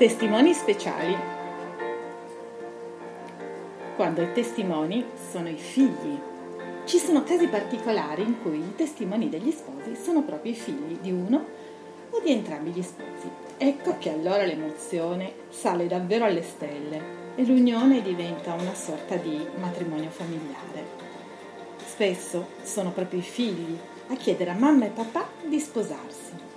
Testimoni speciali. Quando i testimoni sono i figli. Ci sono casi particolari in cui i testimoni degli sposi sono proprio i figli di uno o di entrambi gli sposi. Ecco che allora l'emozione sale davvero alle stelle e l'unione diventa una sorta di matrimonio familiare. Spesso sono proprio i figli a chiedere a mamma e papà di sposarsi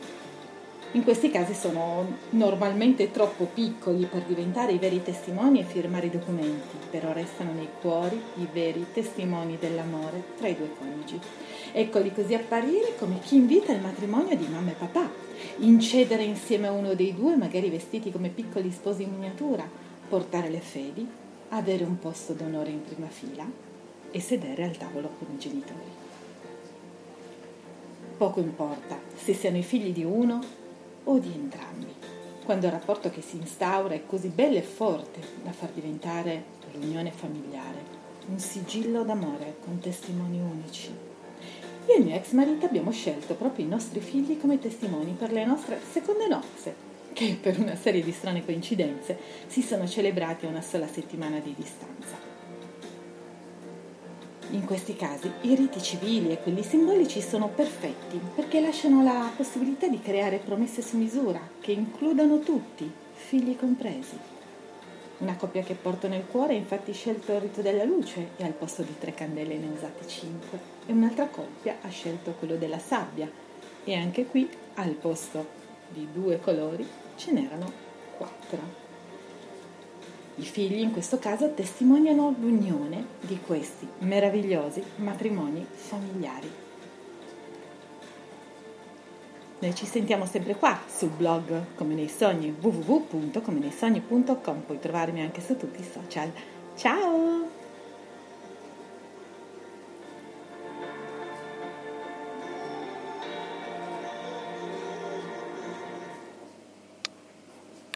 in questi casi sono normalmente troppo piccoli per diventare i veri testimoni e firmare i documenti, però restano nei cuori i veri testimoni dell'amore tra i due coniugi. Eccoli così apparire come chi invita il matrimonio di mamma e papà, incedere insieme a uno dei due, magari vestiti come piccoli sposi in miniatura, portare le fedi, avere un posto d'onore in prima fila e sedere al tavolo con i genitori. Poco importa se siano i figli di uno o di entrambi, quando il rapporto che si instaura è così bello e forte da far diventare l'unione familiare, un sigillo d'amore con testimoni unici. Io e il mio ex marito abbiamo scelto proprio i nostri figli come testimoni per le nostre seconde nozze, che per una serie di strane coincidenze si sono celebrate a una sola settimana di distanza. In questi casi i riti civili e quelli simbolici sono perfetti perché lasciano la possibilità di creare promesse su misura che includano tutti, figli compresi. Una coppia che porto nel cuore ha infatti scelto il rito della luce e al posto di tre candele ne usate cinque e un'altra coppia ha scelto quello della sabbia e anche qui al posto di due colori ce n'erano quattro. I figli in questo caso testimoniano l'unione di questi meravigliosi matrimoni familiari. Noi ci sentiamo sempre qua sul blog Come nei sogni www.comeneisogni.com, puoi trovarmi anche su tutti i social. Ciao!